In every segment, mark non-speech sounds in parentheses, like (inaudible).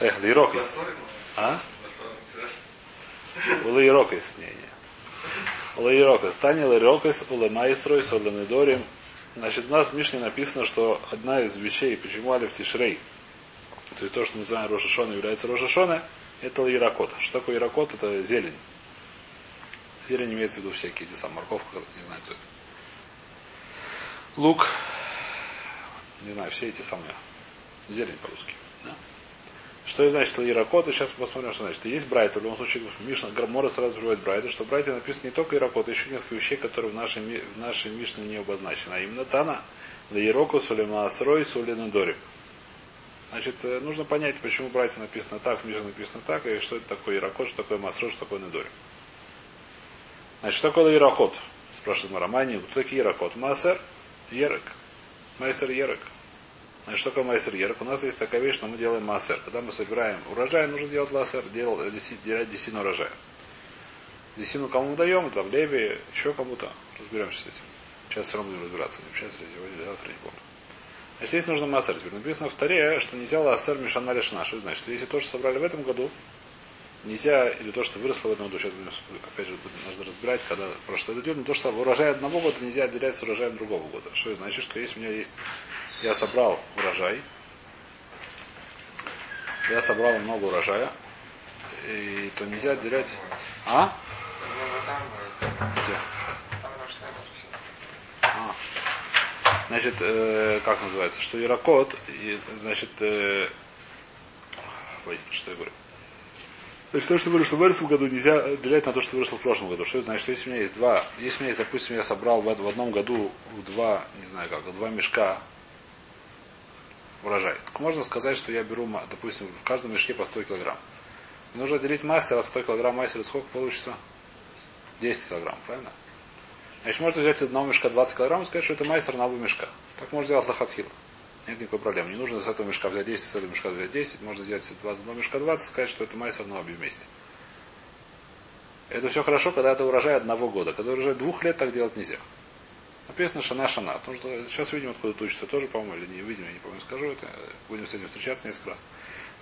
Эх, лирокис. А? Лирокис. Не, не. Лирокис. Тани лирокис, улемайсройс, уленедорим. Значит, у нас в Мишне написано, что одна из вещей, почему Алиф Тишрей, то есть то, что мы называем Рошашона, является Рошашона, это иракот. Что такое иракот? Это зелень. Зелень имеется в виду всякие, эти самые морковка, не знаю, кто это. Лук, не знаю, все эти самые. Зелень по-русски. Да? Что это значит иракот? И сейчас посмотрим, что значит. Есть брайт, в любом случае, Мишна Грамора сразу приводит брайта, что в брайте написано не только иракот, а еще несколько вещей, которые в нашей, в нашей Мишне не обозначены. А именно Тана, Лаироку, Сулема Асрой, Сулина Дорим. Значит, э, нужно понять, почему братья написано так, Миже написано так, и что это такое Иракот, что такое Масро, что такое Недорим. Значит, что такое Иракот? Спрашивает Марамани. Кто такие Иракот? Масер, Ерек. Майсер Ерек. Значит, что такое Майсер Ерек? У нас есть такая вещь, что мы делаем Масер. Когда мы собираем урожай, нужно делать ласер, делать, делать десину урожая. Десину кому мы даем, там Леви, еще кому-то. Разберемся с этим. Сейчас все равно будем разбираться. Сейчас, сегодня, завтра, не помню. Значит, здесь нужно массер. Теперь написано в Таре, что нельзя лассер мишана лишна. Что значит? Что если то, что собрали в этом году, нельзя, или то, что выросло в этом году, сейчас будем, опять же, нужно разбирать, когда прошло это идет, но то, что урожай одного года нельзя отделять с урожаем другого года. Что это значит? Что если у меня есть, я собрал урожай, я собрал много урожая, и то нельзя отделять... А? Где? А. Значит, э, как называется, что Иракот, и, значит, э, Воистину, что я говорю. Значит, то, что что в этом году нельзя отделять на то, что выросло в прошлом году. Что это значит, что если у меня есть два, если у меня есть, допустим, я собрал в, в одном году два, не знаю как, два мешка урожай. Так можно сказать, что я беру, допустим, в каждом мешке по 100 килограмм. Мне нужно отделить мастер от 100 килограмм мастера, сколько получится? 10 килограмм, правильно? Значит, можно взять из одного мешка 20 килограмм и сказать, что это майстер на оба мешка. Так можно делать лохатхил. Нет никакой проблемы. Не нужно с этого мешка взять 10, с этого мешка взять 10. Можно взять 22 мешка 20 и сказать, что это майстер на обе вместе. Это все хорошо, когда это урожай одного года. Когда урожай двух лет, так делать нельзя. Написано шана шана. Потому что сейчас видим, откуда это учится тоже, по-моему, или не видим, я не помню, скажу это. Будем с этим встречаться несколько раз.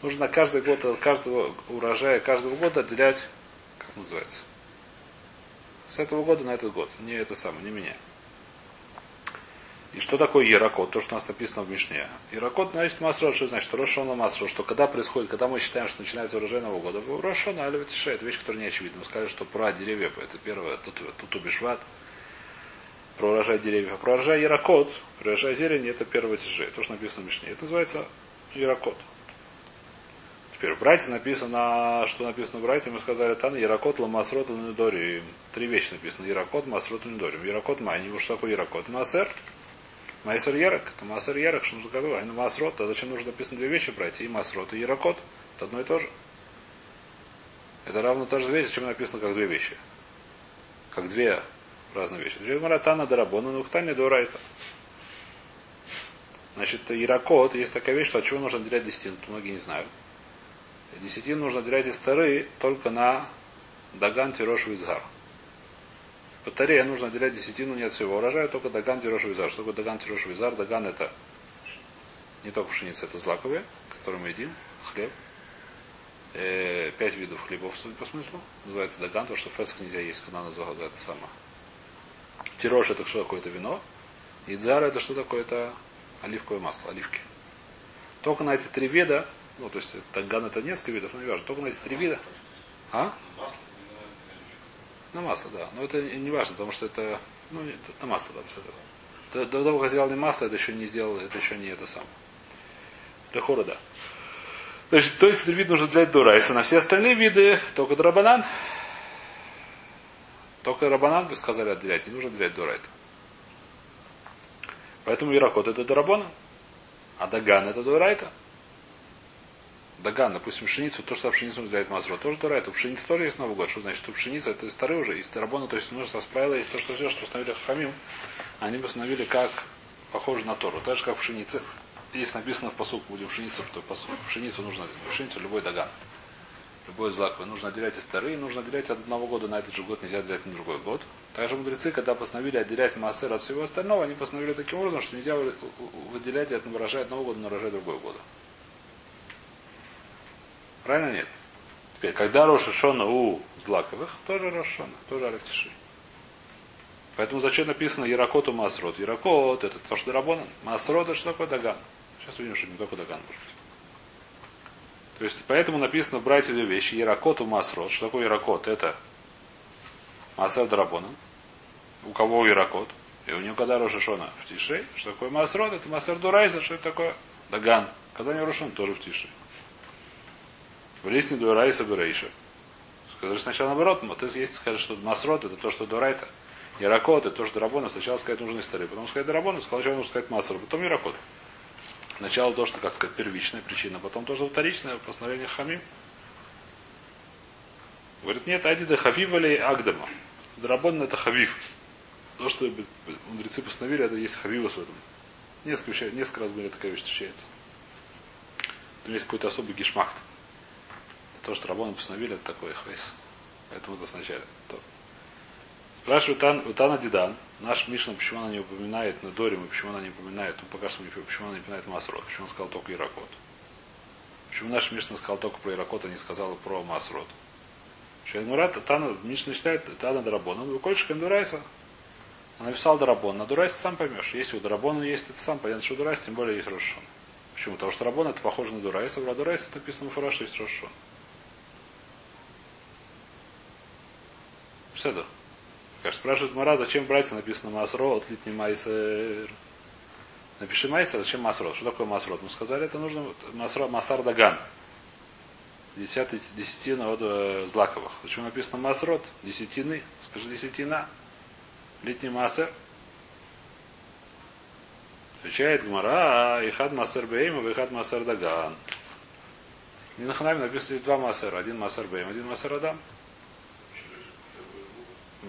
Нужно каждый год, каждого урожая, каждого года отделять, как называется, с этого года на этот год. Не это самое, не меня. И что такое Яракот? То, что у нас написано в Мишне. Яракот, значит, Масро, что значит? Рошона Масро, что когда происходит, когда мы считаем, что начинается урожай Нового года, Рошона, Алеватише, это вещь, которая не очевидна. Мы сказали, что про деревья, это первое, тут, тут убишват, про урожай деревьев. А про урожай Яракот, про урожай зелени, это первое тише. То, что написано в Мишне. Это называется Яракот. Теперь в брате написано, что написано в брате, мы сказали, там Яракот, Ламасрот, Ланедори. Три вещи написано. Яракот, Масрот, Ланедори. Яракот Майни. Что такое Яракот? Масер. Майсер Ярок. Это Масер Ярок, что нужно говорить. А Масрот, а зачем нужно написано две вещи брать? И Масрот, и Яракот. Это одно и то же. Это равно та же вещь, зачем написано как две вещи. Как две разные вещи. Две Маратана Дарабона, Нухтани Дорайта. Значит, Яракот, есть такая вещь, что от чего нужно отделять десятину, многие не знают. Десятину нужно делять из тары только на Даган Тирош Визгар. По таре нужно отделять десятину не от всего урожая, только Даган Тирош Визар. Что такое Даган Тирош Визар? Даган это не только пшеница, это злаковые, которые мы едим, хлеб. Э, пять видов хлебов, судя по смыслу. Называется Даган, то что феск нельзя есть, когда называют это самое. Тирош это что такое? Это вино. И это что такое? Это оливковое масло, оливки. Только на эти три вида ну, то есть танган это несколько видов, но не важно. Только на эти три вида. А? На масло, да. Но это не важно, потому что это, ну, это масло, да, это. До, до того, как сделал не масло, это еще не сделал, это еще не это самое. Для хора, да. Значит, то есть три вида нужно для Дурайса. На все остальные виды только Драбанан. Только Рабанан сказали отделять. Не нужно отделять Дурайта. Поэтому Иракот это Дарабона. А Даган это Дурайта. Даган, допустим, пшеницу, то, что пшеницу разделяет Мазро, тоже Тора, это пшеница тоже есть Новый год. Что значит, что пшеница, это старые уже, из Тарабона, то есть нужно правила, есть то, что все, что установили Хамим, они бы установили как похоже на Тору. Так же, как пшеница. Есть написано в посуку, будем пшеницу, то посуку. Пшеницу нужно, пшеницу любой даган. Любой злаковый. Нужно отделять из старые, нужно отделять от одного года на этот же год, нельзя отделять на другой год. Также мудрецы, когда постановили отделять массер от всего остального, они постановили таким образом, что нельзя выделять от урожая одного года на урожай другого года. Правильно нет? Теперь, когда Роша Шона у Злаковых, тоже Роша Шона, тоже Алектиши. Поэтому зачем написано Яракоту Масрот? Яракот это то, что Дарабона. Масрот это что такое Даган. Сейчас увидим, что не только Даган может быть. То есть, поэтому написано брать две вещи. Яракоту Масрот. Что такое Яракот? Это Масер Дарабона. У кого Яракот? И у него когда Роша Шона в Тишей. Что такое Масрот? Это Масер Дурайза. Что это такое? Даган. Когда у него Рошон тоже в Тишей. В листе Дурайса Берейша. Скажи сначала наоборот, ты если скажешь, что Масрот это то, что Дурайта. Яракот, это то, что Рабона, сначала сказать нужно историю, потом сказать Рабона, сначала нужно сказать Масру, потом Яракот. Сначала то, что, как сказать, первичная причина, потом то, что вторичное постановление Хамим. Говорит, нет, Адида Хавива ли Агдама. Драбон это Хавив. То, что мудрецы постановили, это есть Хавивус в этом. Несколько, несколько раз были такая вещь встречается. Там есть какой-то особый гешмахт. То, что Рабон постановили, это такой хвейс. Поэтому это сначала. Спрашивает Тан, Тана Дидан, наш Мишна, почему она не упоминает на Доре, почему она не упоминает, ну пока что почему она не упоминает Масрот, почему он сказал только Иракот. Почему наш Мишна сказал только про Иракот, а не сказал про Масрот. Шеймурат, Тана, Мишна считает, Тана Дарабон, он выходит Шкандурайса. Она написал Дарабон. На Дурайсе сам поймешь. Если у Дарабона есть, это сам понятно, что у Дурайса, тем более есть Рошон. Почему? Потому что Рабон это похоже на Дурайса, а Дурайса это написано что есть Рошон. Все как спрашивает Мара, зачем братья написано Масро, отлитни Майсер. Напиши Майсер, зачем Масрот? Что такое Масрот? Мы сказали, это нужно Масро, Масар Даган. Десятый, десятина от э, Злаковых. Почему написано Масрот? Десятины. Скажи десятина. Литний Масер. Отвечает Гмара, Ихад Масер Бейм, и Ихад Масер Даган. Не на Ханаме написано есть два Масера. Один Масер Бейм, один Масер Адам.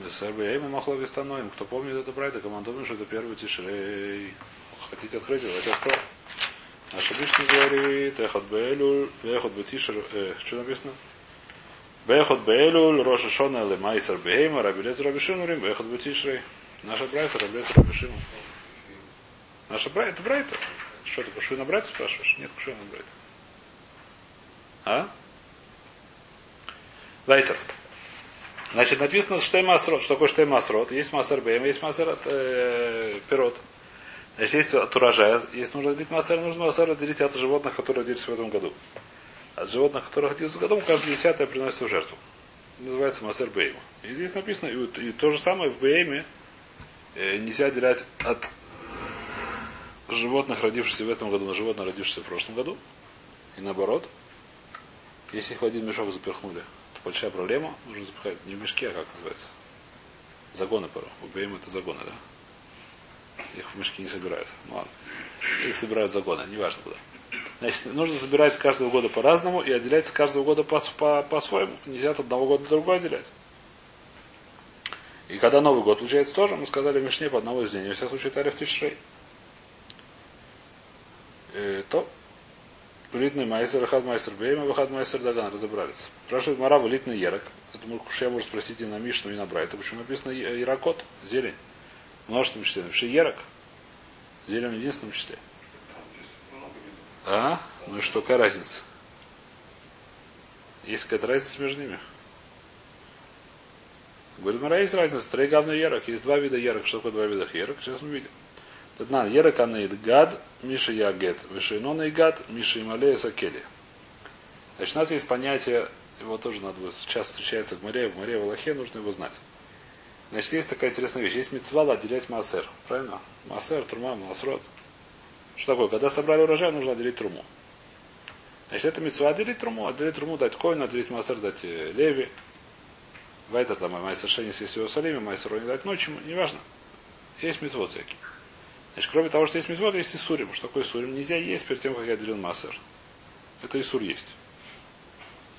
Бесарбеем Махлов Истаноим. Кто помнит это брать, командуем, что это первый тишрей. Хотите открыть его? Это кто? Наш обычно говорит, Эхот Беэлюль, Эхот Бетишер, э, что написано? Бехот Беэлюль, Роша Шона Лемайсер Бейма, Рабилет Рабишинурим, Бехот Бетишрей. Наша брайта, Рабилет Рабишину. Наша брайта, это брайта. Что ты, кушай на брайта спрашиваешь? Нет, кушай на брайта. А? Лайтер. Значит, написано что масрот. Что такое штей масрот? Есть масер бейм, есть масер э, пирот. Значит, есть от урожая. Если нужно делить масер, нужно масер отделить от животных, которые родились в этом году. От животных, которые родились в году, каждое десятое приносит в жертву. называется масер бейм. И здесь написано, и, и то же самое в бейме э, нельзя отделять от животных, родившихся в этом году, на животных, родившихся в прошлом году. И наоборот. Если их в один мешок заперхнули, большая проблема. Нужно запихать не в мешке, а как называется? Загоны порой. У БМ это загоны, да? Их в мешки не собирают. Ну ладно. Их собирают загоны, неважно куда. Значит, нужно собирать с каждого года по-разному и отделять с каждого года по-своему. По, по Нельзя от одного года до другого отделять. И когда Новый год получается тоже, мы сказали в Мишне по одному из дней. Во всяком случае, Тариф Тишрей. Э, то Литный майсер, хад майсер бейма, хад майсер даган. Разобрались. Спрашивает Мара, литный ярок. Это я может спросить и на Мишну, и на Брайта. Почему написано ярокот, зелень? В множественном числе. Напиши ярок. Зелень в единственном числе. А? Ну и что, какая разница? Есть какая-то разница между ними? Говорит, Мара, есть разница. Три главные ярок. Есть два вида ярок. Что такое два вида ярок? Сейчас мы видим. Таднан, Ерек Анаид Гад, Миша Ягет, Вишейнон Гад, Миша Ималея Сакели. Значит, у нас есть понятие, его тоже надо часто встречается в море, в море, в Аллахе, нужно его знать. Значит, есть такая интересная вещь. Есть мецвал отделять массер. Правильно? Массер, трума, масрот. Что такое? Когда собрали урожай, нужно отделить труму. Значит, это мецва отделить труму, отделить труму, дать коину, отделить массер, дать э, леви. Вайтер там, майсер шенис, если его солиме, майсер не дать ночью, неважно. Есть мецвод всякие. Значит, кроме того, что есть мизмот, есть и сурим. Что такое сурим? Нельзя есть перед тем, как я делил массер. Это и сур есть.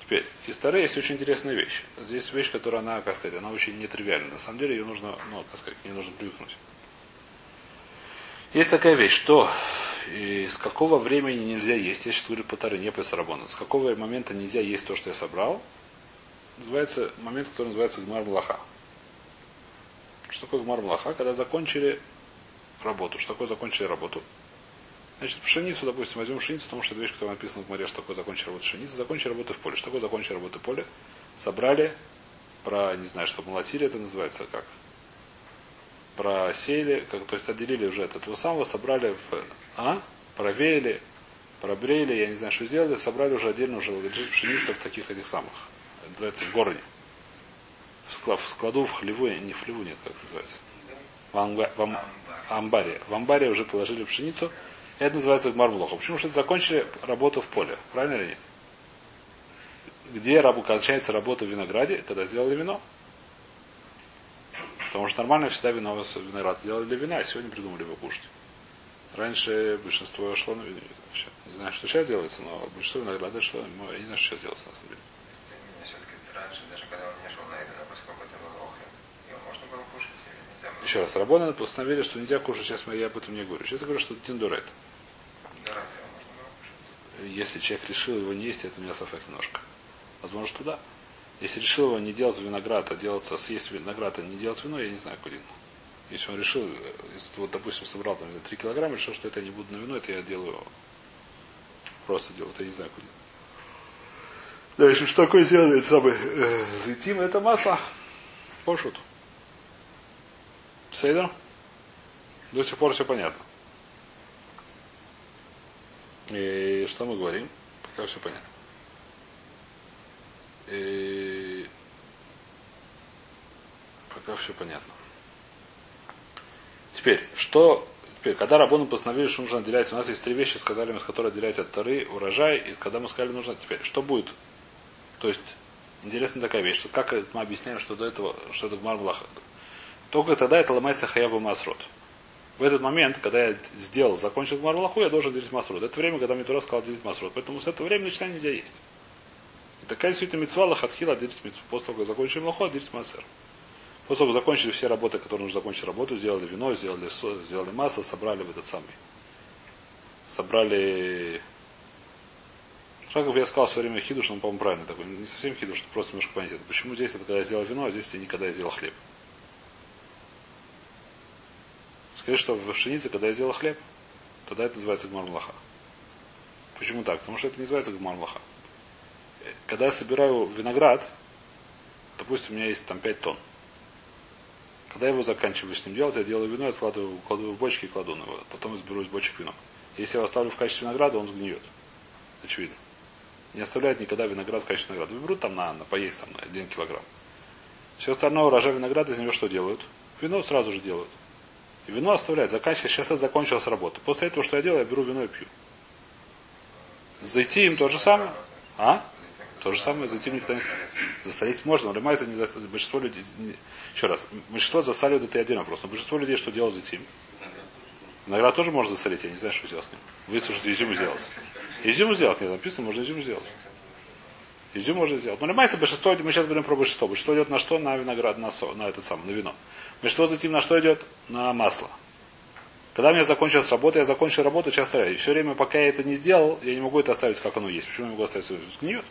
Теперь, из Тары есть очень интересная вещь. Здесь вещь, которая, она, как сказать, она очень нетривиальна. На самом деле ее нужно, ну, как сказать, не нужно привыкнуть. Есть такая вещь, что с какого времени нельзя есть, я сейчас говорю по Таре, не по Сарабону, с какого момента нельзя есть то, что я собрал, называется момент, который называется Гмар Млаха. Что такое Гмар Млаха? Когда закончили работу. Что такое закончили работу? Значит, пшеницу, допустим, возьмем пшеницу, потому что это вещь, которая написана в море, что такое закончить работу пшеницы, закончить работу в поле. Что такое закончить работу в поле? Собрали, про, не знаю, что молотили, это называется как? Просеяли, как, то есть отделили уже от этого самого, собрали в, а? Провеяли, пробрели, я не знаю, что сделали, собрали уже отдельно уже лежит пшеница в таких этих самых, это называется в горне. В, склад, в складу, в хлеву, не в хлеву нет, как называется. В, анга, в, амбаре. В амбаре уже положили пшеницу, это называется гмармлоха. Почему? Что это закончили работу в поле. Правильно или нет? Где рабу кончается работа в винограде, когда сделали вино. Потому что нормально всегда вино виноград сделали для вина, а сегодня придумали его кушать. Раньше большинство шло на вино. Не знаю, что сейчас делается, но большинство винограда шло. Я не знаю, что сейчас делается на самом деле. Еще раз, Рабона постановили, что нельзя кушать, сейчас я об этом не говорю. Сейчас я говорю, что тиндурет. Если человек решил его не есть, это у меня сафек немножко. Возможно, что да. Если решил его не делать виноград, а делать, съесть виноград, а не делать вино, я не знаю, куда. Если он решил, вот, допустим, собрал там 3 килограмма, решил, что это я не буду на вино, это я делаю просто делаю, это я не знаю, куда. Да, если что такое сделает самый э, зайтим, это масло. Пошут. Сейдер? До сих пор все понятно. И что мы говорим? Пока все понятно. И... Пока все понятно. Теперь, что Теперь, когда Рабону постановили, что нужно отделять, у нас есть три вещи, сказали мы, с которой отделять от Тары, урожай, и когда мы сказали, нужно теперь, что будет? То есть, интересная такая вещь, что как мы объясняем, что до этого, что это Гмар. Только тогда это ломается Хаябу Масрот. В этот момент, когда я сделал, закончил Гмар Млаху, я должен делить Масрот. Это время, когда мне Тура сказал делить Масрот. Поэтому с этого времени начинать нельзя есть. И такая действительно мецва лахатхила делить мецву. После того, как закончили Млаху, делить Масер. После того, как закончили все работы, которые нужно закончить работу, сделали вино, сделали, сделали масло, собрали в этот самый. Собрали как я сказал в свое время хидуш, он, по-моему, правильно такой. Не совсем хидуш, просто немножко понять. Почему здесь это когда я сделал вино, а здесь я никогда я сделал хлеб. Скажи, что в пшенице, когда я сделал хлеб, тогда это называется гмармлаха. Почему так? Потому что это не называется гмармлаха. Когда я собираю виноград, допустим, у меня есть там 5 тонн. Когда я его заканчиваю с ним делать, я делаю вино, откладываю, кладу в бочки и кладу на его. Потом изберу из бочек вино. Если я его оставлю в качестве винограда, он сгниет. Очевидно. Не оставляют никогда виноград в качестве винограда. Выберут там на, на поесть там, на 1 килограмм. Все остальное урожай винограда из него что делают? Вино сразу же делают. Вино оставляют. Заканчивается. Сейчас закончилась работа. После этого, что я делаю, я беру вино и пью. Зайти им то же самое. А? То же самое, зайти никто не Засолить можно, но лимайза не засолить. Большинство людей, не... еще раз, большинство засаливают это один вопрос. Но большинство людей что делают зайти? Виноград тоже можно засолить, я не знаю, что сделать с ним. Высушить изюм сделать. Изюм сделать, нет, написано, можно изюм сделать. Изюм можно сделать. Но лимайса большинство, мы сейчас говорим про большинство. Большинство идет на что? На виноград, на, со, на этот самый, на вино. Большинство затем на что идет? На масло. Когда у меня закончилась работа, я закончил работу, сейчас оставляю. И все время, пока я это не сделал, я не могу это оставить, как оно есть. Почему я могу оставить? Сгниет.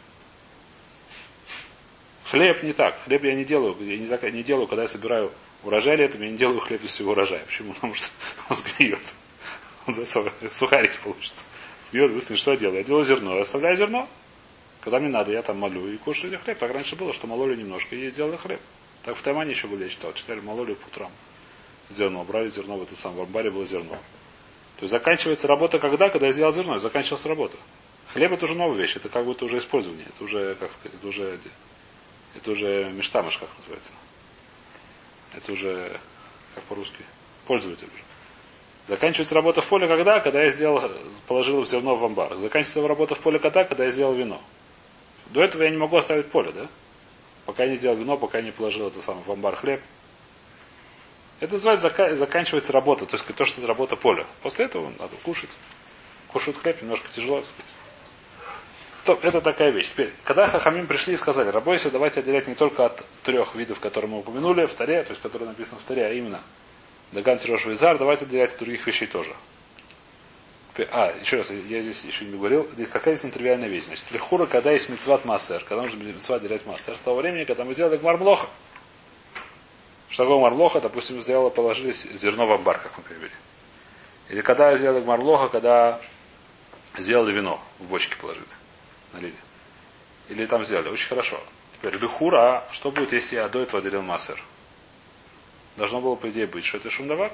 Хлеб не так. Хлеб я не делаю. Я не, не делаю, когда я собираю урожай летом, я не делаю хлеб из всего урожая. Почему? Потому что он сгниет. Он сухарики получится. Сгниет, быстро что я делаю? Я делаю зерно. Я оставляю зерно. Когда мне надо, я там молю и кушаю хлеб. Так раньше было, что мололи немножко и делали хлеб. Так в Таймане еще были, я читал. Читали мололи по утрам. Зерно. Брали зерно в это самое. В амбаре было зерно. То есть заканчивается работа когда? Когда я сделал зерно. Заканчивалась работа. Хлеб это уже новая вещь. Это как будто уже использование. Это уже, как сказать, это уже это уже мештамыш, как называется. Это уже, как по-русски, пользователь уже. Заканчивается работа в поле когда? Когда я сделал, положил зерно в амбар. Заканчивается работа в поле когда? Когда я сделал вино. До этого я не могу оставить поле, да? Пока я не сделал вино, пока я не положил это самое в амбар хлеб. Это называется заканчивается работа, то есть то, что это работа поля. После этого надо кушать. Кушать хлеб немножко тяжело. То, это такая вещь. Теперь, когда Хахамим пришли и сказали, рабойся, давайте отделять не только от трех видов, которые мы упомянули в Таре, то есть которые написаны в Таре, а именно Даган Тирош Визар, давайте отделять от других вещей тоже. А, еще раз, я здесь еще не говорил, какая здесь нетривиальная вещь. Значит, Лехура, когда есть мецват массер, когда нужно мецват делять массер, с того времени, когда мы сделали гмармлоха. Что такое марлоха, допустим, сделала, положили зерно в амбар, как мы привели. Или когда сделали гмарлоха, когда сделали вино, в бочке положили, налили. Или там сделали. Очень хорошо. Теперь Люхура, что будет, если я до этого делил массер? Должно было, по идее, быть, что это шумдавар.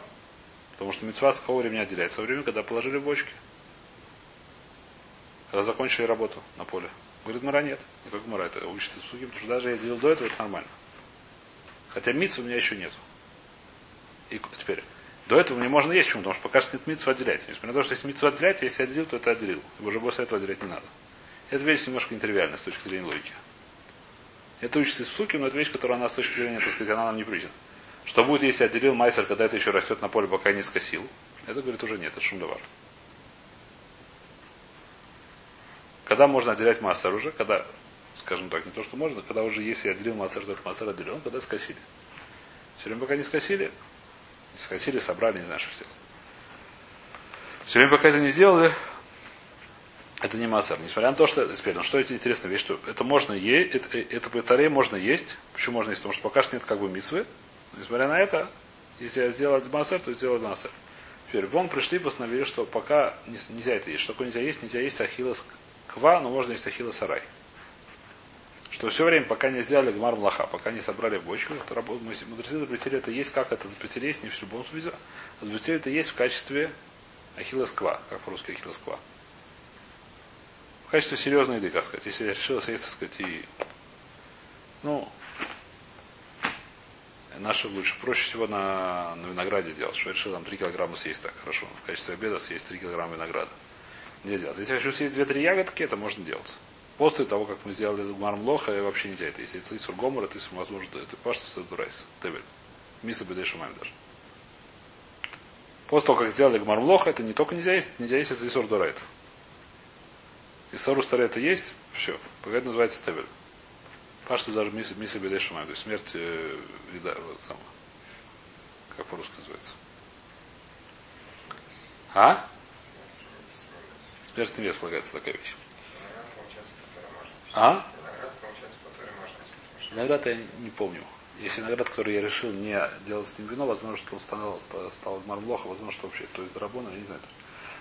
Потому что мецва с какого времени отделяется? Во время, когда положили бочки. Когда закончили работу на поле. Говорит, Мара нет. Не как Мара, это учится в суге, потому что даже я делил до этого, это нормально. Хотя миц у меня еще нет. И теперь, до этого мне можно есть, почему? Потому что пока что нет митцу отделять. Несмотря на то, что если митцу отделять, если я отделил, то это отделил. И уже после этого отделять не надо. Это вещь немножко нетривиальная с точки зрения логики. Это учится из суки, но это вещь, которая она с точки зрения, так сказать, она нам не причина. Что будет, если отделил майсер, когда это еще растет на поле, пока не скосил? Это, говорит, уже нет, это шумдовар. Когда можно отделять массер уже, когда, скажем так, не то, что можно, когда уже если отделил массер, то этот массер отделен, когда скосили. Все время пока не скосили, не скосили, собрали, не знаю, что сделали. Все время пока это не сделали, это не массер. Несмотря на то, что, теперь, ну что это интересная вещь, что это можно есть, это, это по можно есть. Почему можно есть? Потому что пока что нет как бы митсвы. Несмотря на это, если я сделал массер, то сделал массер. Теперь вон пришли, постановили, что пока нельзя это есть. Что такое нельзя есть? Нельзя есть ахиллес ква, но можно есть ахиллес сарай. Что все время, пока не сделали гмар млаха, пока не собрали бочку, работа, мудрецы запретили это есть, как это запретили есть, не в любом случае. Запретили это есть в качестве ахиллес ква, как по-русски ахиллес ква. В качестве серьезной еды, как сказать. Если я решил съесть, так сказать, и ну, Наши лучше. Проще всего на, на винограде сделать. Что я решил там 3 килограмма съесть так хорошо. В качестве обеда съесть 3 килограмма винограда. Не делать. Если я хочу съесть 2-3 ягодки, это можно делать. После того, как мы сделали гмарм лоха, вообще нельзя это. Если это сургомора, ты возможно, это пашта с дурайс. Тебель. Миса бедеш даже. После того, как сделали гмарм лоха, это не только нельзя есть, нельзя есть это исур дурайт. Исур это есть, все. Это называется тебель. Пашта даже миса, миса бедешума, то есть смерть э, вида, вот сама. Как по-русски называется? А? Смерть невест полагается такая вещь. А? Виноград я не помню. Если виноград, который я решил не делать с ним вино, возможно, что он стал, стал, стал мармлоха, возможно, что вообще, то есть драбона, я не знаю.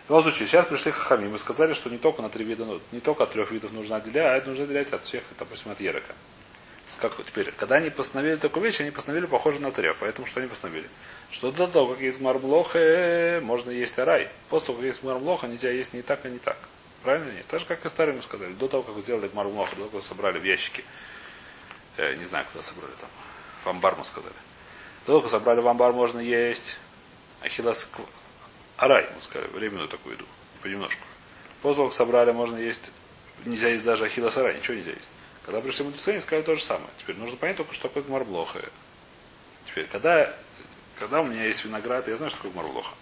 В любом случае, сейчас пришли хахами, мы сказали, что не только на три вида, не только от трех видов нужно отделять, а это нужно отделять от всех, допустим, от ерека. Как, теперь, когда они постановили такую вещь, они постановили похоже на треф. Поэтому что они постановили? Что до того, как есть марблоха, можно есть арай. После того, как есть марблоха, нельзя есть не так, а не так. Правильно нет? Так же, как и старые мы сказали. До того, как сделали марблоха, до того, как собрали в ящики. Э, не знаю, куда собрали там. В амбар мы сказали. До того, как собрали в амбар, можно есть ахиллас арай, мы сказали, временную такую еду. Понемножку. После того, как собрали, можно есть, нельзя есть даже ахиллас арай, ничего нельзя есть. Когда пришли мудрецы, они сказали то же самое. Теперь нужно понять только, что такое гмарблоха. Теперь, когда, когда у меня есть виноград, я знаю, что такое гмарблоха.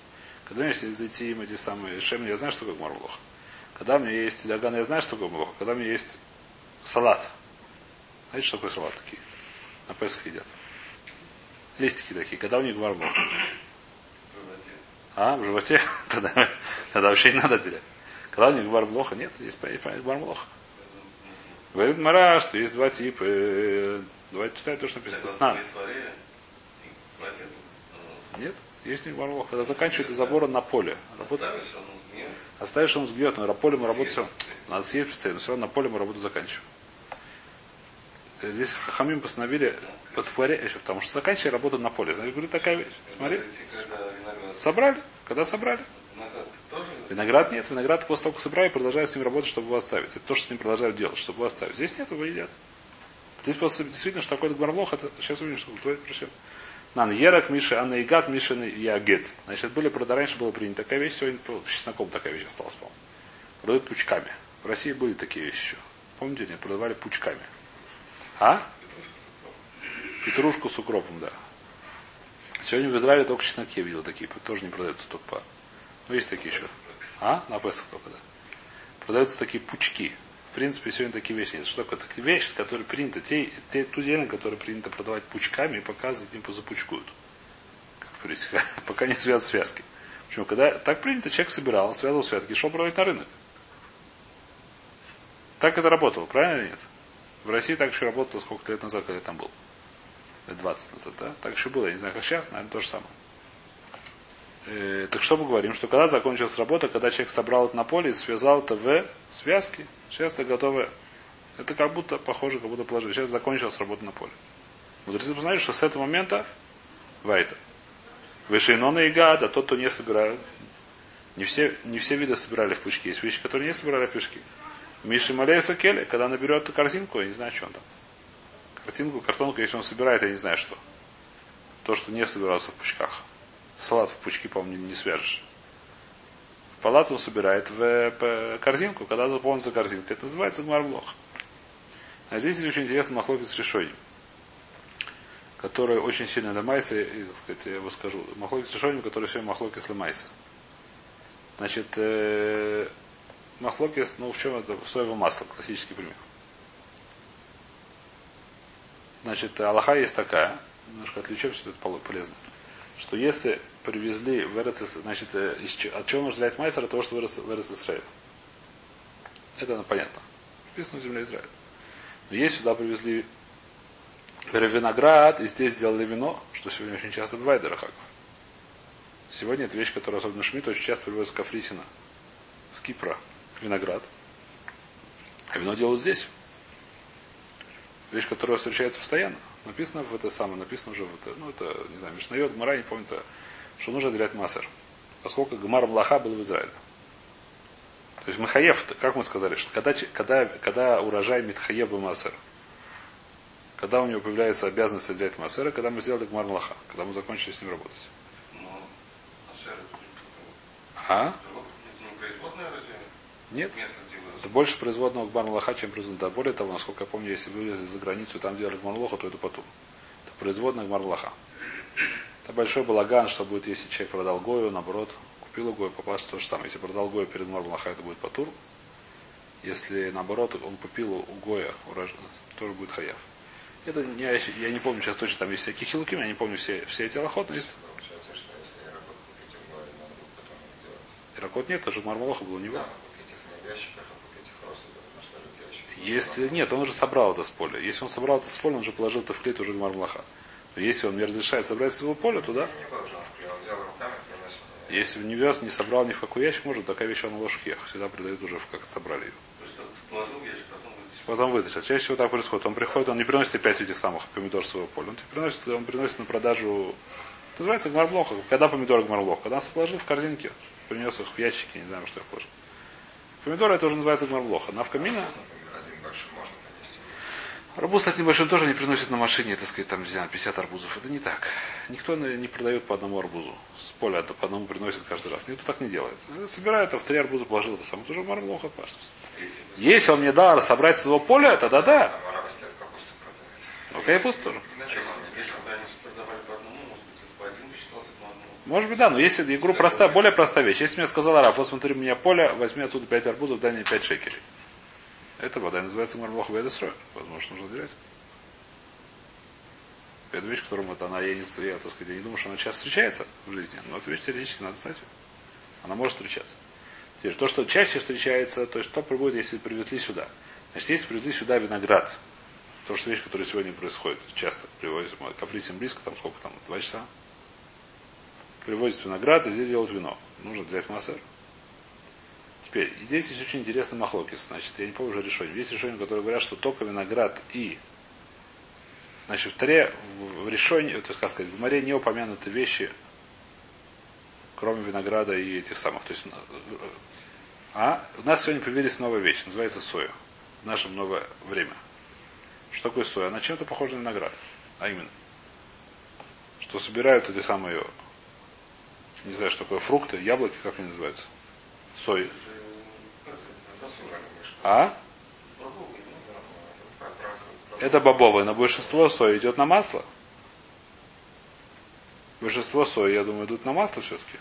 Когда у меня есть зайти эти самые шемни, я знаю, что такое гмарблоха. Когда у меня есть даган, я знаю, что такое гмарблоха. Когда у меня есть салат. Знаете, что такое салат такие? На Песах едят. Листики такие. Когда у них гмарблоха. А, в животе? (laughs) тогда, тогда вообще не надо делать. Когда у них гмарблоха, нет, есть гмарблоха. Говорит Мара, что есть два типа. Давайте читать то, что написано. А. Нет, есть не Марлох. Когда заканчивает забора на поле. Работа... Оставишь, он сгьет, но на поле мы работаем все. Надо съесть постоянно, все равно на поле мы работу заканчиваем. Здесь Хахамим постановили подтворять, потому что заканчивая работу на поле. Значит, говорит такая вещь. Смотри. Собрали. Когда собрали? Виноград нет. Виноград после того, как собрали, продолжают с ним работать, чтобы его оставить. Это то, что с ним продолжают делать, чтобы его оставить. Здесь нет, его едят. Здесь просто действительно, что такое гмарлох, это сейчас увидим, что говорит причем. Нан Ерак, Миша, Анна Игат, Миша, Ягет. Значит, были, правда, раньше было принято такая вещь, сегодня чесноком такая вещь осталась, по-моему. Продают пучками. В России были такие вещи еще. Помните, они продавали пучками. А? Петрушку с укропом, да. Сегодня в Израиле только чесноки я видел такие, тоже не продаются только по. Ну, есть такие еще. А? На Песах только, да. Продаются такие пучки. В принципе, сегодня такие вещи нет. Что такое? Такие вещи, которые принято, те, те, ту зелень, которую принято продавать пучками и показывать, им позапучкуют. Как, (laughs) пока не связаны связки. Почему? Когда так принято, человек собирал, связывал связки, шел продавать на рынок. Так это работало, правильно или нет? В России так еще работало сколько лет назад, когда я там был. Лет 20 назад, да? Так еще было. Я не знаю, как сейчас, наверное, то же самое. Э, так что мы говорим, что когда закончилась работа, когда человек собрал это на поле и связал это в связки, сейчас это готово. Это как будто похоже, как будто положили. Сейчас закончилась работа на поле. Мудрецы познали, что с этого момента вайта. Вышейнона и гада, тот, кто не собирает. Не все, не все виды собирали в пучки. Есть вещи, которые не собирали в пучки. Миши Малея Келли, когда наберет корзинку, я не знаю, что он там. Картинку, картонку, если он собирает, я не знаю что. То, что не собирался в пучках. Салат в пучки, по-моему, не, свяжешь. Палату он собирает в корзинку, когда заполнится корзинка. Это называется гмарблох. А здесь очень интересно махлоки с решением который очень сильно ломается, и, так сказать, я его скажу, махлоки с решением, который все махлоки сломается. Значит, э, махлокис, ну в чем это? В соевое масло, классический пример. Значит, Аллаха есть такая, немножко отвлечемся, это полезно, что если привезли в РЦ, значит, э, от чего нужно взять майсер? От того, что вырос в РЦ Израиль. Это ну, понятно. Написано в земле Израиля. Но если сюда привезли виноград, и здесь сделали вино, что сегодня очень часто бывает, Дарахаков. Сегодня это вещь, которая особенно Шмидт очень часто приводится с Кафрисина, с Кипра, виноград. А вино делают здесь. Вещь, которая встречается постоянно. Написано в это самое, написано уже в это, ну это, не знаю, Мишнайот, Мара, не помню, это, что нужно отделять массер. Поскольку Гмар Млаха был в Израиле. То есть Махаев, как мы сказали, что когда, когда, когда урожай Митхаев был массер, когда у него появляется обязанность отделять массера, когда мы сделали Гмар Млаха, когда мы закончили с ним работать. А? Нет. Это больше производного к Бармалаха, чем производного. Да, более того, насколько я помню, если вылезли за границу и там делали Гмарлоха, то это потом. Это производное Гмарлаха. Это большой балаган, что будет, если человек продал Гою, наоборот, купил Гою, попался то же самое. Если продал Гою перед Мармалаха, это будет Патур. Если наоборот, он купил у Гоя, тоже будет Хаяв. Это не, я не помню сейчас точно, там есть всякие хилуки, я не помню все, все эти аллахот, но есть... Иракот нет, это же Мармалоха был у него. Если нет, он уже собрал это с поля. Если он собрал это с поля, он уже положил это в клей, уже Мармалаха. Но если он не разрешает собрать с его поля, то да. Если не вез, не собрал ни в какой ящик, может, такая вещь он ложь Всегда придают уже, как собрали ее. Потом вытащить. Чаще всего так происходит. Он приходит, он не приносит опять этих самых помидор своего поля. Он приносит, он приносит на продажу. Это называется гмарблоха. Когда помидор гмарблох? Когда он положил в корзинке принес их в ящики, не знаю, что я положил. Помидоры это уже называется гмарблоха. Навкамина. Арбуз один большой тоже не приносит на машине, так сказать, там, не знаю, 50 арбузов. Это не так. Никто не продает по одному арбузу. С поля по одному приносит каждый раз. Никто так не делает. Собирает, а в три арбуза положил это самое. Это уже марблоха паштус. Если он мне дал собрать с его поля, тогда да. Ну, кайпуст тоже. Может быть, да, но если игру простая, более простая вещь. Если мне сказал Араб, вот смотри, у меня поле, возьми отсюда 5 арбузов, дай мне 5 шекелей. Это вода называется Марбах Бедесрой. Возможно, нужно доверять. Это вещь, которую вот она, я не, я, так сказать, я не думаю, что она часто встречается в жизни, но эту вещь теоретически надо знать. Она может встречаться. Теперь, то, что чаще встречается, то есть что приводит, если привезли сюда. Значит, если привезли сюда виноград, то, что вещь, которая сегодня происходит, часто привозят, кафрисим близко, там сколько там, два часа, привозят виноград, и здесь делают вино. Нужно взять массер. Теперь, здесь есть очень интересный махлокис. Значит, я не помню уже решение. Есть решение, которое говорят, что только виноград и Значит, в Таре, в решении, то есть, как сказать, в море не упомянуты вещи, кроме винограда и этих самых. То есть, а у нас сегодня появилась новая вещь, называется соя. В нашем новое время. Что такое соя? Она чем-то похожа на виноград. А именно, что собирают эти самые не знаю, что такое, фрукты, яблоки, как они называются? Сои. А? Это бобовое, но большинство сои идет на масло. Большинство сои, я думаю, идут на масло все-таки.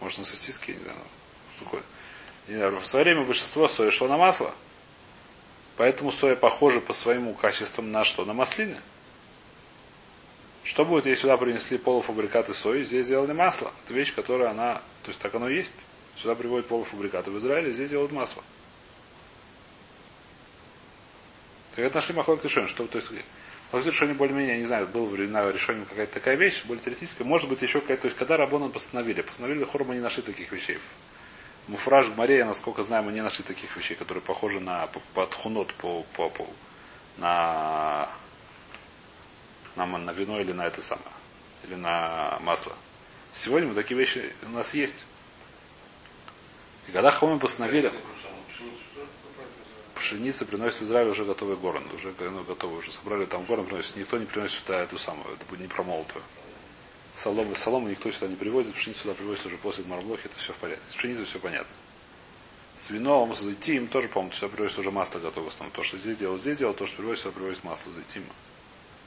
Может, на сосиски, не знаю. Что такое. Не знаю, в свое время большинство сои шло на масло. Поэтому соя похожа по своему качествам на что? На маслины. Что будет, если сюда принесли полуфабрикаты сои, здесь сделали масло? Это вещь, которая она, то есть так оно и есть. Сюда приводят полуфабрикаты в Израиле, здесь делают масло. Так это нашли махлок решен, что то есть Вообще решение более-менее, я не знаю, было времена решением какая-то такая вещь, более теоретическая. Может быть еще какая-то, то есть когда Рабонан постановили, постановили Хор, мы не нашли таких вещей. Муфраж Мария, насколько знаю, мы не нашли таких вещей, которые похожи на подхунот по, по, по, на, на, на вино или на это самое, или на масло. Сегодня мы такие вещи у нас есть. И когда Хомим постановили, пшеница приносит в Израиль уже готовый горн, уже ну, готовый, уже собрали там горн, приносит. Никто не приносит сюда эту самую, это будет не промолотую. Солому, солому никто сюда не привозит, пшеницу сюда привозит уже после Марблохи, это все в порядке. С пшеницей все понятно. С вином, с зайтим тоже, по-моему, сюда привозит уже масло готово. Основном. То, что здесь делал, здесь делал, то, что привозит сюда, привозит масло зайтим.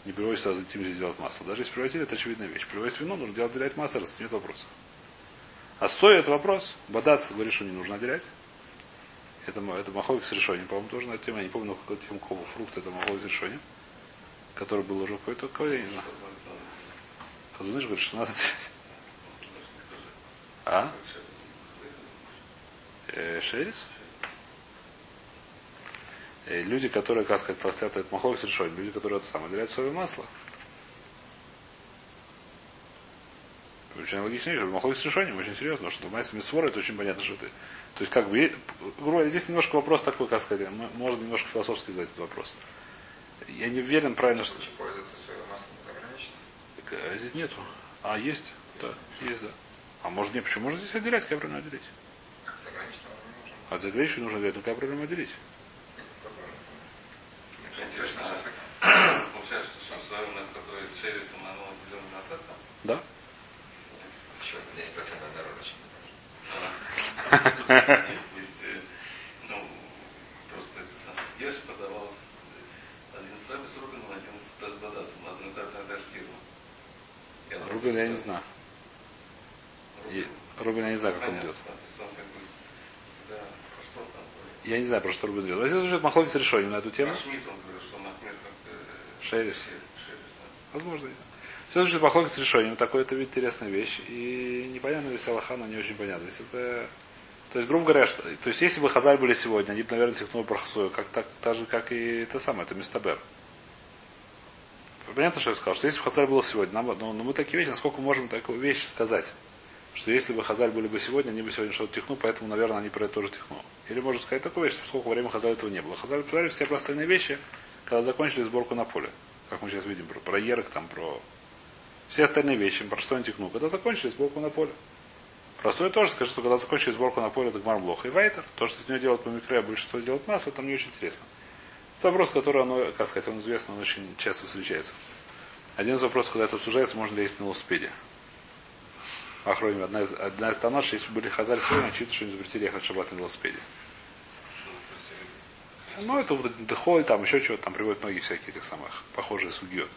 Не привозит сюда зайтим, здесь делать масло. Даже если привозили, это очевидная вещь. Привозить вино, нужно делать, отделять масло, раз нет вопроса. А стоит вопрос. Бадаться говорит, что не нужно отделять. Это, это маховик с решением, по-моему, тоже на эту тему. Я не помню, какой тему какого фрукта это маховик с решением. Который был уже какой-то, какой, я не знаю. Хазуныш говорит, что надо. А? Э, шерис? Э, люди, которые, как сказать, хотят этот маховик с решением, люди, которые это самое, отделяют соевое масло. Очень логичная вещь. Махлок с решением очень серьезно, что Майс Мисвор это очень понятно, что ты. То есть, как бы, грубо здесь немножко вопрос такой, как сказать, можно немножко философски задать этот вопрос. Я не уверен правильно, что. А здесь нету. А, есть? Да, есть, да. А может нет, почему можно здесь отделять? Какая проблема отделить? А за ограниченную нужно отделять, ну какая проблема отделить? (coughs) Получается, что у нас, который с Шерисом, оно отделено на Да. 10% дороже, чем Ну, просто это самое. Еш продавался один с Рэбби с Рубином, один с Безбадасом, одна даже фирма. Рубин я не знаю. Рубин я не знаю, как он идет. Я не знаю, про что Рубин идет. Возьмем уже Махлокис решением на эту тему. Шерис. Возможно, да. Все же похлопец с решением. Такой это вид интересная вещь. И непонятно, если Аллаха, не очень понятно. Если это... То есть, грубо говоря, что, то есть, если бы Хазаль были сегодня, они бы, наверное, тихнули Брахсую, как, так, так же, как и это самое, это Мистабер. Понятно, что я сказал, что если бы Хазаль был сегодня, нам, ну, ну, мы такие вещи, насколько можем такую вещь сказать, что если бы Хазаль были бы сегодня, они бы сегодня что-то тихну, поэтому, наверное, они про это тоже тихну. Или можно сказать такую вещь, сколько времени Хазаль этого не было. Хазаль посмотрели все остальные вещи, когда закончили сборку на поле. Как мы сейчас видим, про, про Ерок, там, про все остальные вещи, про что они текну, когда закончили сборку на поле. Простой тоже скажет, что когда закончили сборку на поле, это Гмарблох и Вайтер. То, что с нее делают по микре, а большинство делают массу, это не очень интересно. Это вопрос, который, оно, как сказать, он известно, он очень часто встречается. Один из вопросов, когда это обсуждается, можно ли есть на велосипеде. Ахроме, одна из, одна из тонов, что если были хазарь сегодня, очевидно, что не запретили ехать шаббат на велосипеде. Ну, это вот дыхой, там еще чего-то, там приводят многие всякие этих самых похожие судьет.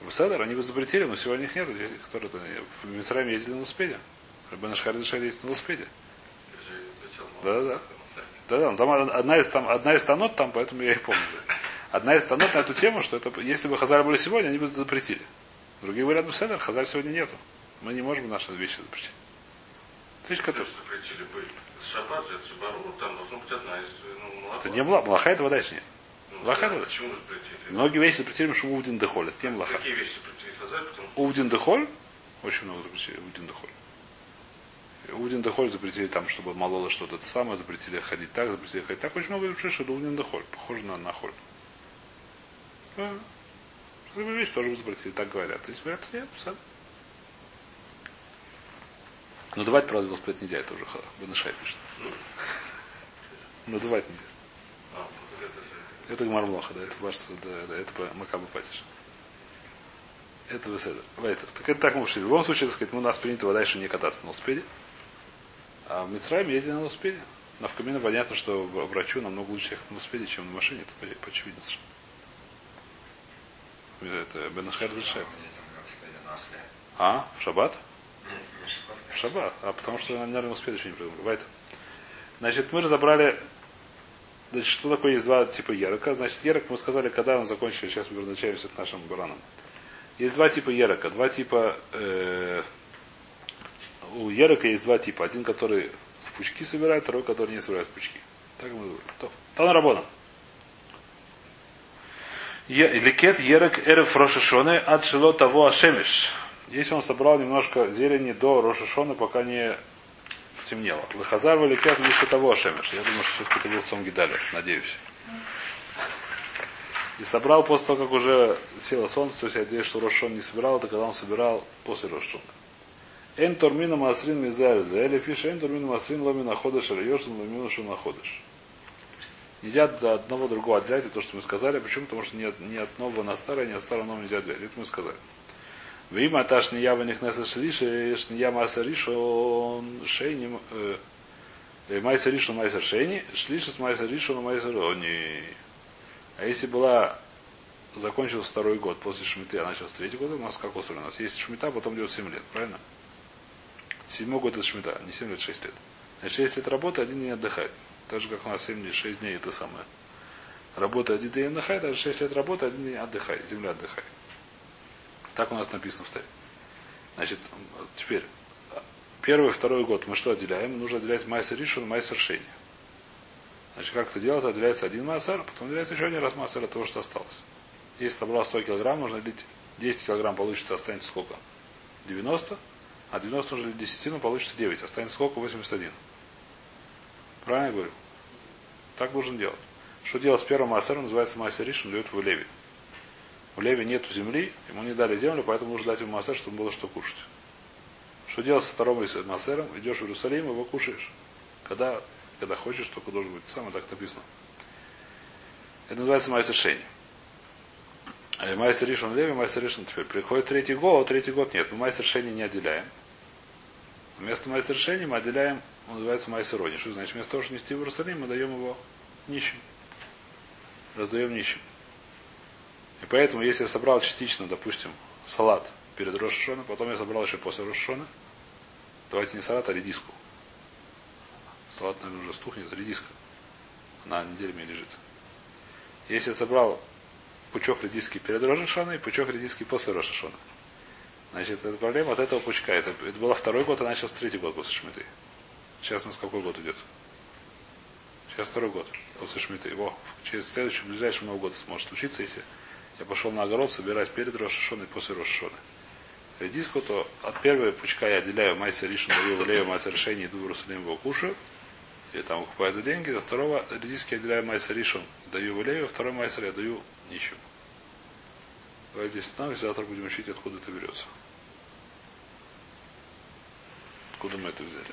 В Седер они бы запретили, но сегодня их нет, которые в Мисраме ездили на велосипеде. Рабин Шхарид ездит на велосипеде. Да, да. Да, да. Там одна из, там, одна из тонот там, поэтому я их помню. Одна из тонот на эту тему, что это, если бы Хазар были сегодня, они бы запретили. Другие говорят, ну Седер, Хазар сегодня нету. Мы не можем наши вещи запретить. Вещь, которая... запретили бы Шаббат, это Шабару, там должна быть одна из, ну, Это не была, Малаха этого дальше нет. Лаха ну, запретили? Многие вещи запретили, что Увдин Дехоль. Это тем лаха. Какие вещи запретили? Потому... Увдин Дехоль? Очень много запретили. Увдин Дехоль. Увдин Дехоль запретили там, чтобы мололо что-то это самое, запретили ходить так, запретили ходить так. Очень много запретили, что это Увдин Дехоль. Похоже на, на холь. Да. вещь тоже запретили, так говорят. То есть говорят, нет, сад. Надувать, правда, велосипед нельзя, это уже Бенешай пишет. (laughs) Надувать нельзя. Это Гмармлоха, да, это барство, да, да, это Макаба Патиш. Это Веседа. Вайтер. Так это так мы ушли. В любом случае, так сказать, у нас принято еще не кататься на велосипеде. А в Мицраиме ездили на велосипеде. На Вкамина понятно, что врачу намного лучше ехать на велосипеде, чем на машине. Это по очевидно Это Бенашхар разрешает. А? В шаббат? В шаббат. А потому что, наверное, велосипед еще не придумали. Вайтер. Значит, мы разобрали Значит, что такое есть два типа ерока? Значит, ерок мы сказали, когда он закончили, сейчас мы возвращаемся к нашим баранам. Есть два типа ерока. Два типа... Э, у ерока есть два типа. Один, который в пучки собирает, второй, который не собирает в пучки. Так мы говорим. Тан работа. Е- Ликет ерек эреф рошашоны от того ашемиш. Если он собрал немножко зелени до рошашоны, пока не темнело. Лехазар ликет лишь того ашемиш. Я думаю, что все-таки это был в Цомгидале, надеюсь. И собрал после того, как уже село солнце, то есть я надеюсь, что Рошон не собирал, это когда он собирал после Рошона. Эн тормина масрин мизаль зеле фиш, эн тормина масрин ломи находыш, или йошин ломи находыш. Нельзя до одного другого отделять, это то, что мы сказали. Почему? Потому что ни от, ни от нового на старое, ни от старого нового нельзя отделять. Это мы сказали. В имя таш не ява них неса шриши, не я маса ришон шейни, майса ришон майса шейни, шлишис майса ришон майса рони. А если была закончился второй год после Шмиты, а начался третий год, у нас как устроено? У нас есть Шмита, потом идет 7 лет, правильно? Седьмой год это Шмита, не 7 лет, 6 лет. Значит, 6 лет работы, один день отдыхает. Так же, как у нас 7 дней, 6 дней это самое. Работа один день отдыхает, даже 6 лет работы, один день отдыхает, земля отдыхает. Так у нас написано в Таре. Значит, теперь, первый, второй год мы что отделяем? Нужно отделять майсер Ришон, майсер Шейни. Значит, как это делать? Отделяется один массер, потом отделяется еще один раз массер от того, что осталось. Если собрал 100 килограмм, нужно лить 10 килограмм, получится, останется сколько? 90. А 90 нужно лить десятину, получится 9. Останется сколько? 81. Правильно я говорю? Так нужно делать. Что делать с первым массером? Называется массер Ришин, дает в Леви. У Леви нету земли, ему не дали землю, поэтому нужно дать ему массер, чтобы было что кушать. Что делать со вторым массером? Идешь в Иерусалим, его кушаешь. Когда, когда хочешь, только должен быть. Самое так написано. Это называется майсер шейни. А майсер Ришон Леви, майсер Ришон теперь. Приходит третий год, третий год нет. Мы майсер шейни не отделяем. Вместо майсер шейни мы отделяем, он называется майсер рони. Что значит? Вместо того, чтобы нести в Иерусалим, мы даем его нищим. Раздаем нищим. И поэтому, если я собрал частично, допустим, салат перед Рошашоном, потом я собрал еще после Рошашона, давайте не салат, а редиску. Салат, наверное, уже стухнет, редиска. Она неделями лежит. Если я собрал пучок редиски перед Рошашоном и пучок редиски после Рошашона, значит, это проблема от этого пучка. Это, это было второй год, а начался третий год после Шмиты. Сейчас у нас какой год идет? Сейчас второй год после Шмиты. Его через следующий, ближайший Новый год сможет случиться, если я пошел на огород собирать перед Рошашоной и после Рошашона. Редиску, то от первого пучка я отделяю майса ришну, даю в лево майса решение, иду в Иерусалим его кушаю. И там покупаю за деньги. До второго редиски я отделяю майса ришун, даю в лево, второй майсер я даю нищим. Давайте здесь остановимся, завтра будем учить, откуда это берется. Откуда мы это взяли.